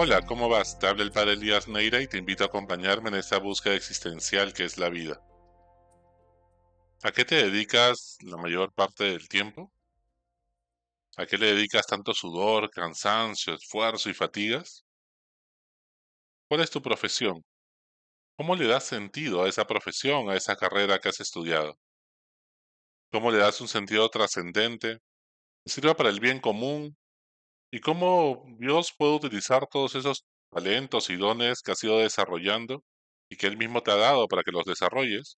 Hola, ¿cómo vas? Te habla el padre Elías Neira y te invito a acompañarme en esta búsqueda existencial que es la vida. ¿A qué te dedicas la mayor parte del tiempo? ¿A qué le dedicas tanto sudor, cansancio, esfuerzo y fatigas? ¿Cuál es tu profesión? ¿Cómo le das sentido a esa profesión, a esa carrera que has estudiado? ¿Cómo le das un sentido trascendente que sirva para el bien común y cómo Dios puede utilizar todos esos talentos y dones que has ido desarrollando y que Él mismo te ha dado para que los desarrolles,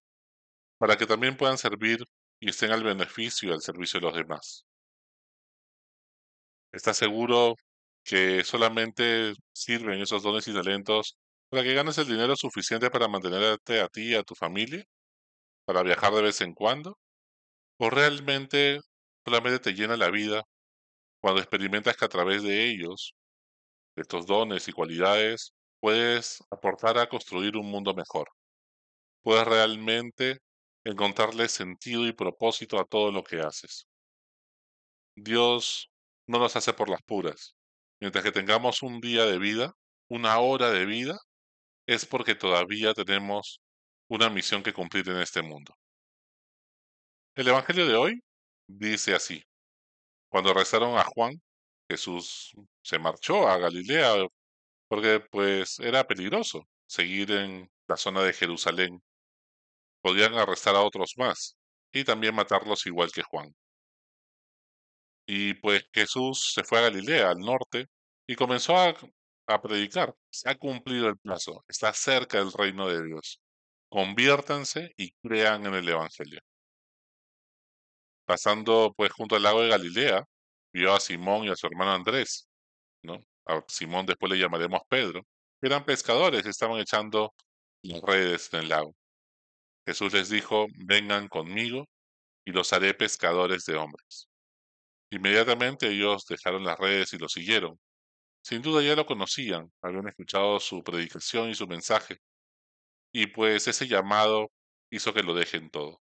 para que también puedan servir y estén al beneficio y al servicio de los demás. ¿Estás seguro que solamente sirven esos dones y talentos para que ganes el dinero suficiente para mantenerte a ti y a tu familia? ¿Para viajar de vez en cuando? ¿O realmente solamente te llena la vida cuando experimentas que a través de ellos, de estos dones y cualidades, puedes aportar a construir un mundo mejor. Puedes realmente encontrarle sentido y propósito a todo lo que haces. Dios no nos hace por las puras. Mientras que tengamos un día de vida, una hora de vida, es porque todavía tenemos una misión que cumplir en este mundo. El Evangelio de hoy dice así. Cuando rezaron a Juan, Jesús se marchó a Galilea porque pues era peligroso seguir en la zona de Jerusalén. Podían arrestar a otros más y también matarlos igual que Juan. Y pues Jesús se fue a Galilea, al norte, y comenzó a, a predicar. Se ha cumplido el plazo, está cerca del reino de Dios. Conviértanse y crean en el Evangelio. Pasando pues junto al lago de Galilea, vio a Simón y a su hermano Andrés, ¿no? A Simón después le llamaremos Pedro, eran pescadores, estaban echando las redes en el lago. Jesús les dijo, vengan conmigo y los haré pescadores de hombres. Inmediatamente ellos dejaron las redes y lo siguieron. Sin duda ya lo conocían, habían escuchado su predicación y su mensaje, y pues ese llamado hizo que lo dejen todo.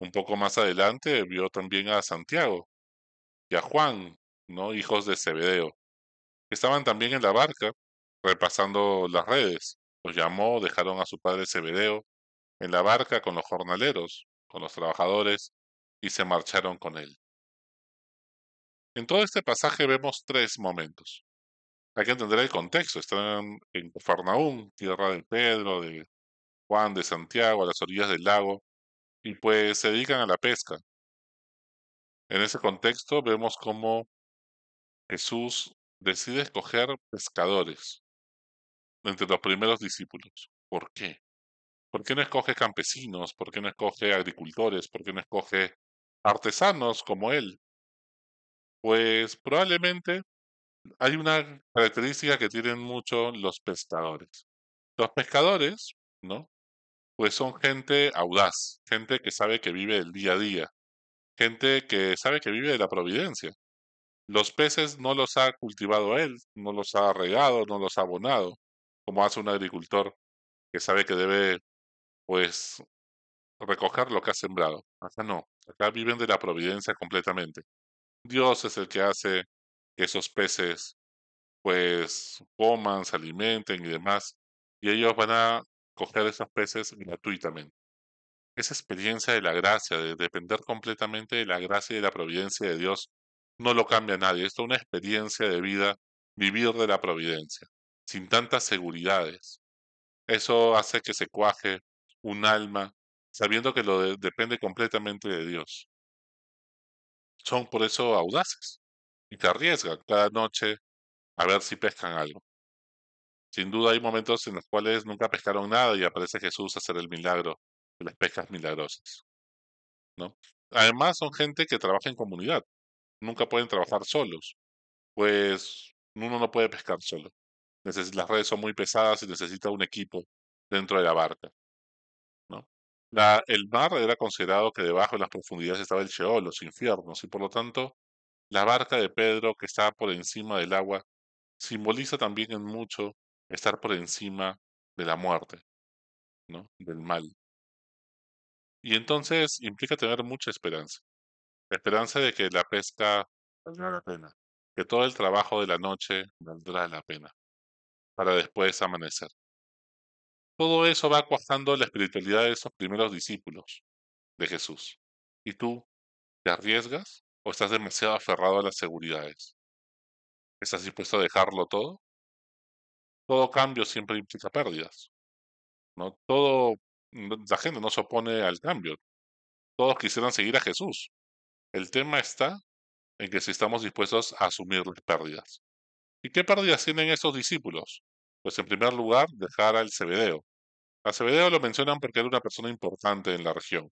Un poco más adelante vio también a Santiago y a Juan, ¿no? hijos de Zebedeo, que estaban también en la barca repasando las redes. Los llamó, dejaron a su padre Zebedeo en la barca con los jornaleros, con los trabajadores, y se marcharon con él. En todo este pasaje vemos tres momentos. Hay que entender el contexto. Están en Farnaún, tierra de Pedro, de Juan, de Santiago, a las orillas del lago, y pues se dedican a la pesca. En ese contexto vemos cómo Jesús decide escoger pescadores entre los primeros discípulos. ¿Por qué? ¿Por qué no escoge campesinos? ¿Por qué no escoge agricultores? ¿Por qué no escoge artesanos como él? Pues probablemente hay una característica que tienen mucho los pescadores. Los pescadores, ¿no? Pues son gente audaz, gente que sabe que vive el día a día, gente que sabe que vive de la providencia. Los peces no los ha cultivado él, no los ha regado, no los ha abonado, como hace un agricultor que sabe que debe, pues, recoger lo que ha sembrado. Acá no, acá viven de la providencia completamente. Dios es el que hace que esos peces, pues, coman, se alimenten y demás, y ellos van a coger esos peces gratuitamente. Esa experiencia de la gracia, de depender completamente de la gracia y de la providencia de Dios, no lo cambia nadie. Esto es una experiencia de vida, vivir de la providencia, sin tantas seguridades. Eso hace que se cuaje un alma sabiendo que lo depende completamente de Dios. Son por eso audaces y te arriesgan cada noche a ver si pescan algo. Sin duda hay momentos en los cuales nunca pescaron nada y aparece Jesús a hacer el milagro de las pescas milagrosas. ¿no? Además son gente que trabaja en comunidad. Nunca pueden trabajar solos. Pues uno no puede pescar solo. las redes son muy pesadas y necesita un equipo dentro de la barca. ¿no? El mar era considerado que debajo de las profundidades estaba el Sheol, los infiernos, y por lo tanto la barca de Pedro que está por encima del agua simboliza también en mucho estar por encima de la muerte, ¿no? Del mal. Y entonces implica tener mucha esperanza. Esperanza de que la pesca valdrá la pena, que todo el trabajo de la noche valdrá la pena. para después amanecer. Todo eso va cuajando la espiritualidad de esos primeros discípulos de Jesús. ¿Y tú te arriesgas o estás demasiado aferrado a las seguridades? ¿Estás dispuesto a dejarlo todo? Todo cambio siempre implica pérdidas. ¿no? Todo, la gente no se opone al cambio. Todos quisieran seguir a Jesús. El tema está en que si estamos dispuestos a asumir las pérdidas. ¿Y qué pérdidas tienen esos discípulos? Pues en primer lugar, dejar al Cebedeo. A Cebedeo lo mencionan porque era una persona importante en la región.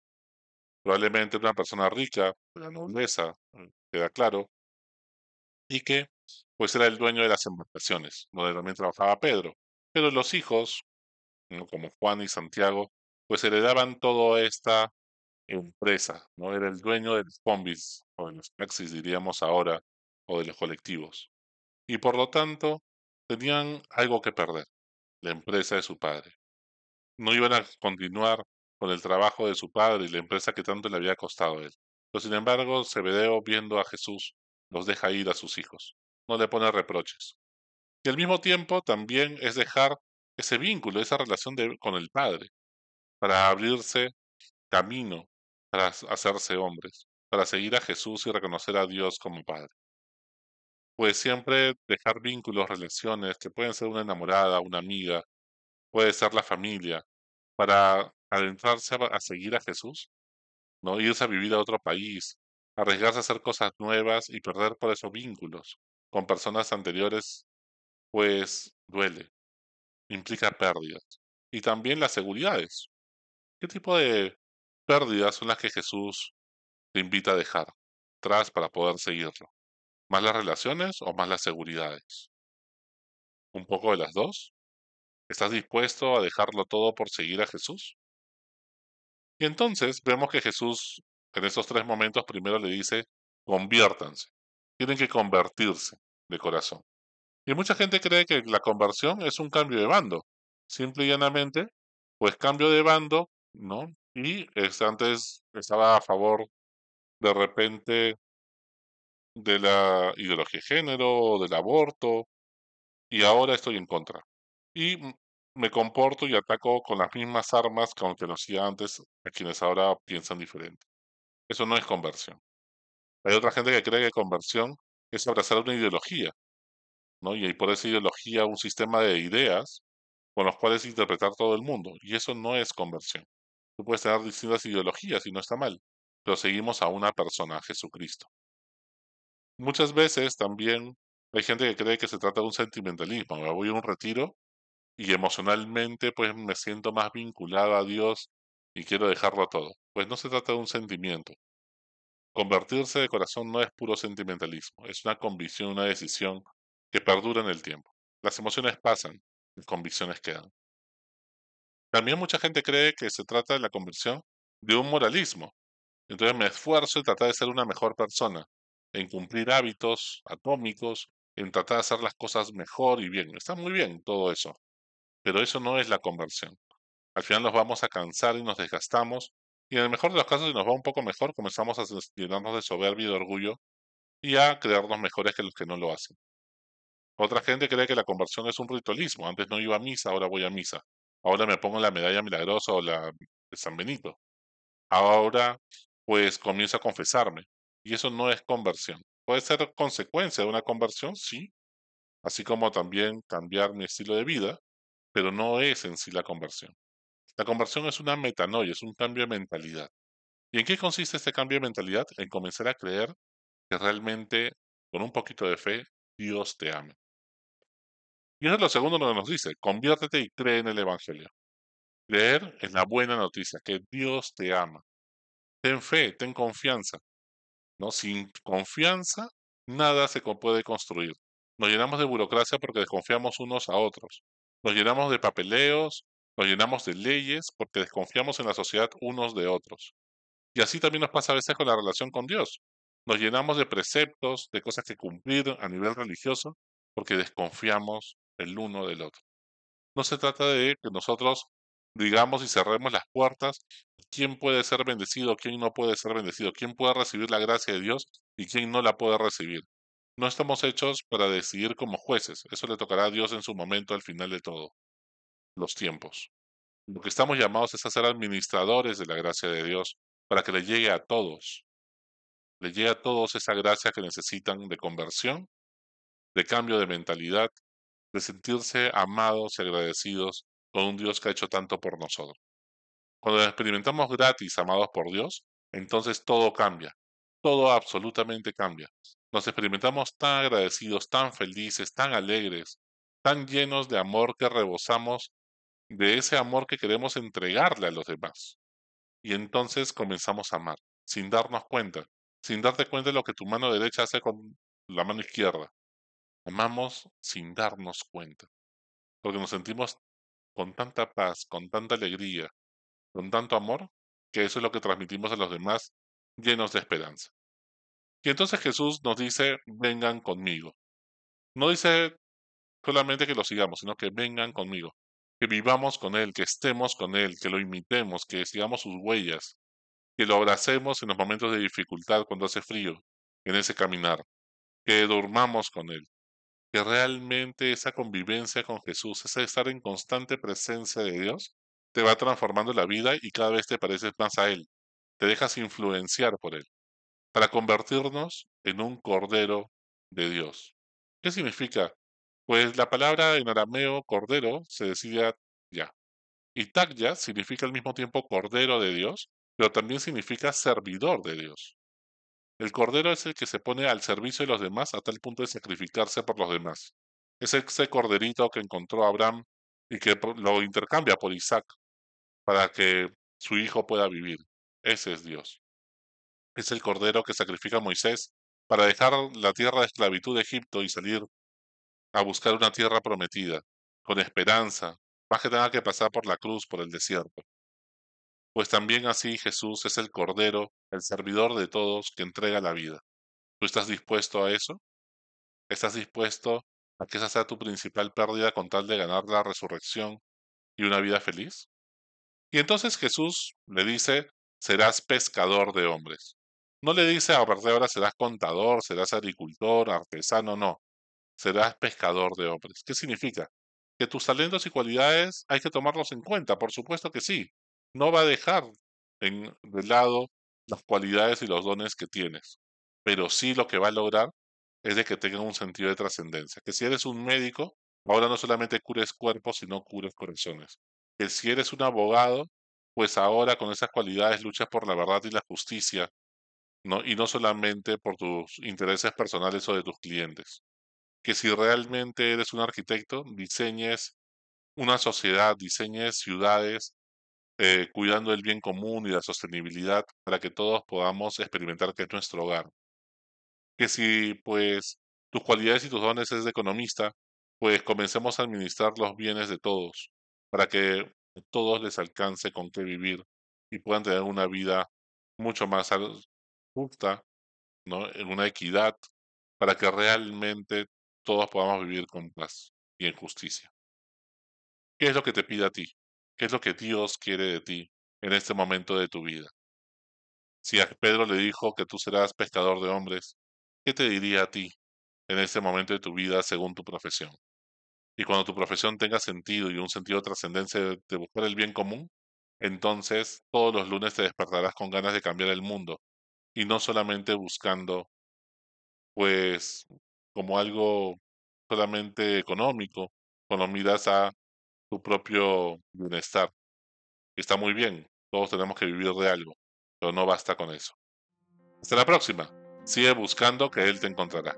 Probablemente una persona rica, de la nobleza, eh, queda claro, y que pues era el dueño de las embarcaciones, donde también trabajaba Pedro. Pero los hijos, como Juan y Santiago, pues heredaban toda esta empresa, ¿no? Era el dueño de los combis, o de los taxis diríamos ahora, o de los colectivos. Y por lo tanto, tenían algo que perder, la empresa de su padre. No iban a continuar con el trabajo de su padre y la empresa que tanto le había costado a él. Pero sin embargo, Zebedeo, viendo a Jesús, los deja ir a sus hijos. No le pone reproches. Y al mismo tiempo también es dejar ese vínculo, esa relación con el Padre, para abrirse camino, para hacerse hombres, para seguir a Jesús y reconocer a Dios como Padre. Pues siempre dejar vínculos, relaciones, que pueden ser una enamorada, una amiga, puede ser la familia, para adentrarse a, seguir a Jesús, no irse a vivir a otro país, arriesgarse a hacer cosas nuevas y perder por esos vínculos con personas anteriores, pues duele, implica pérdidas. Y también las seguridades. ¿Qué tipo de pérdidas son las que Jesús te invita a dejar atrás para poder seguirlo? ¿Más las relaciones o más las seguridades? ¿Un poco de las dos? ¿Estás dispuesto a dejarlo todo por seguir a Jesús? Y entonces vemos que Jesús en esos tres momentos primero le dice, conviértanse. Tienen que convertirse de corazón. Y mucha gente cree que la conversión es un cambio de bando. Simple y llanamente, pues cambio de bando, ¿no? Y antes estaba a favor de repente de la ideología de género, del aborto, y ahora estoy en contra. Y me comporto y ataco con las mismas armas que aunque lo hacía antes a quienes ahora piensan diferente. Eso no es conversión. Hay otra gente que cree que conversión es abrazar una ideología, ¿no? Y por esa ideología un sistema de ideas con los cuales interpretar todo el mundo. Y eso no es conversión. Tú puedes tener distintas ideologías y no está mal, pero seguimos a una persona, a Jesucristo. Muchas veces también hay gente que cree que se trata de un sentimentalismo. Me voy a un retiro y emocionalmente pues me siento más vinculado a Dios y quiero dejarlo todo. Pues no se trata de un sentimiento. Convertirse de corazón no es puro sentimentalismo, es una convicción, una decisión que perdura en el tiempo. Las emociones pasan, las convicciones quedan. También mucha gente cree que se trata de la conversión de un moralismo. Entonces me esfuerzo en tratar de ser una mejor persona, en cumplir hábitos atómicos, en tratar de hacer las cosas mejor y bien. Está muy bien todo eso, pero eso no es la conversión. Al final nos vamos a cansar y nos desgastamos, y en el mejor de los casos, si nos va un poco mejor, comenzamos a llenarnos de soberbia y de orgullo y a creernos mejores que los que no lo hacen. Otra gente cree que la conversión es un ritualismo. Antes no iba a misa, ahora voy a misa. Ahora me pongo la medalla milagrosa o la de San Benito. Ahora, pues comienzo a confesarme. Y eso no es conversión. Puede ser consecuencia de una conversión, sí. Así como también cambiar mi estilo de vida, pero no es en sí la conversión. La conversión es una metanoia, es un cambio de mentalidad. ¿Y en qué consiste este cambio de mentalidad? En comenzar a creer que realmente, con un poquito de fe, Dios te ama. Y eso es lo segundo que nos dice, conviértete y cree en el Evangelio. Creer en la buena noticia, que Dios te ama. Ten fe, ten confianza. ¿no? Sin confianza, nada se puede construir. Nos llenamos de burocracia porque desconfiamos unos a otros. Nos llenamos de papeleos, nos llenamos de leyes porque desconfiamos en la sociedad unos de otros. Y así también nos pasa a veces con la relación con Dios. Nos llenamos de preceptos, de cosas que cumplir a nivel religioso, porque desconfiamos el uno del otro. No se trata de que nosotros digamos y cerremos las puertas, quién puede ser bendecido, quién no puede ser bendecido, quién puede recibir la gracia de Dios y quién no la puede recibir. No estamos hechos para decidir como jueces. Eso le tocará a Dios en su momento al final de todo, los tiempos. Lo que estamos llamados es a ser administradores de la gracia de Dios para que le llegue a todos. Le llegue a todos esa gracia que necesitan de conversión, de cambio de mentalidad, de sentirse amados y agradecidos con un Dios que ha hecho tanto por nosotros. Cuando experimentamos gratis, amados por Dios, entonces todo cambia, todo absolutamente cambia. Nos experimentamos tan agradecidos, tan felices, tan alegres, tan llenos de amor que rebosamos de ese amor que queremos entregarle a los demás. Y entonces comenzamos a amar, sin darnos cuenta, sin darte cuenta de lo que tu mano derecha hace con la mano izquierda. Amamos sin darnos cuenta, porque nos sentimos con tanta paz, con tanta alegría, con tanto amor, que eso es lo que transmitimos a los demás llenos de esperanza. Y entonces Jesús nos dice, vengan conmigo. No dice solamente que lo sigamos, sino que vengan conmigo, que vivamos con Él, que estemos con Él, que lo imitemos, que sigamos sus huellas, que lo abracemos en los momentos de dificultad cuando hace frío, en ese caminar, que durmamos con Él, que realmente esa convivencia con Jesús, ese estar en constante presencia de Dios, te va transformando la vida y cada vez te pareces más a Él, te dejas influenciar por Él, para convertirnos en un cordero de Dios. ¿Qué significa? Pues la palabra en arameo cordero se decía ya. Y takya significa al mismo tiempo cordero de Dios, pero también significa servidor de Dios. El cordero es el que se pone al servicio de los demás a tal punto de sacrificarse por los demás. Es ese corderito que encontró Abraham y que lo intercambia por Isaac para que su hijo pueda vivir. Ese es Dios. Es el cordero que sacrifica Moisés para dejar la tierra de esclavitud de Egipto y salir a buscar una tierra prometida, con esperanza, más que tenga que pasar por la cruz, por el desierto. Pues también así Jesús es el Cordero, el servidor de todos que entrega la vida. ¿Tú estás dispuesto a eso? ¿Estás dispuesto a que esa sea tu principal pérdida con tal de ganar la resurrección y una vida feliz? Y entonces Jesús le dice, serás pescador de hombres. No le dice, a partir de ahora serás contador, serás agricultor, artesano, no. Serás pescador de hombres. ¿Qué significa? Que tus talentos y cualidades hay que tomarlos en cuenta, por supuesto que sí, no va a dejar en, de lado las cualidades y los dones que tienes, pero sí lo que va a lograr es de que tengan un sentido de trascendencia. Que si eres un médico, ahora no solamente cures cuerpos, sino cures corazones. Que si eres un abogado, pues ahora con esas cualidades luchas por la verdad y la justicia, y no solamente por tus intereses personales o de tus clientes. Que si realmente eres un arquitecto, diseñes una sociedad, diseñes ciudades eh, cuidando el bien común y la sostenibilidad para que todos podamos experimentar que es nuestro hogar. Que si pues tus cualidades y tus dones es de economista, pues comencemos a administrar los bienes de todos para que todos les alcance con qué vivir y puedan tener una vida mucho más justa, ¿no? en una equidad, para que realmente todos podamos vivir con paz y en justicia. ¿Qué es lo que te pide a ti? ¿Qué es lo que Dios quiere de ti en este momento de tu vida? Si a Pedro le dijo que tú serás pescador de hombres, ¿qué te diría a ti en este momento de tu vida según tu profesión? Y cuando tu profesión tenga sentido y un sentido de trascendencia de buscar el bien común, entonces todos los lunes te despertarás con ganas de cambiar el mundo y no solamente buscando, pues, como algo solamente económico, cuando miras a tu propio bienestar. Está muy bien, todos tenemos que vivir de algo, pero no basta con eso. Hasta la próxima. Sigue buscando que Él te encontrará.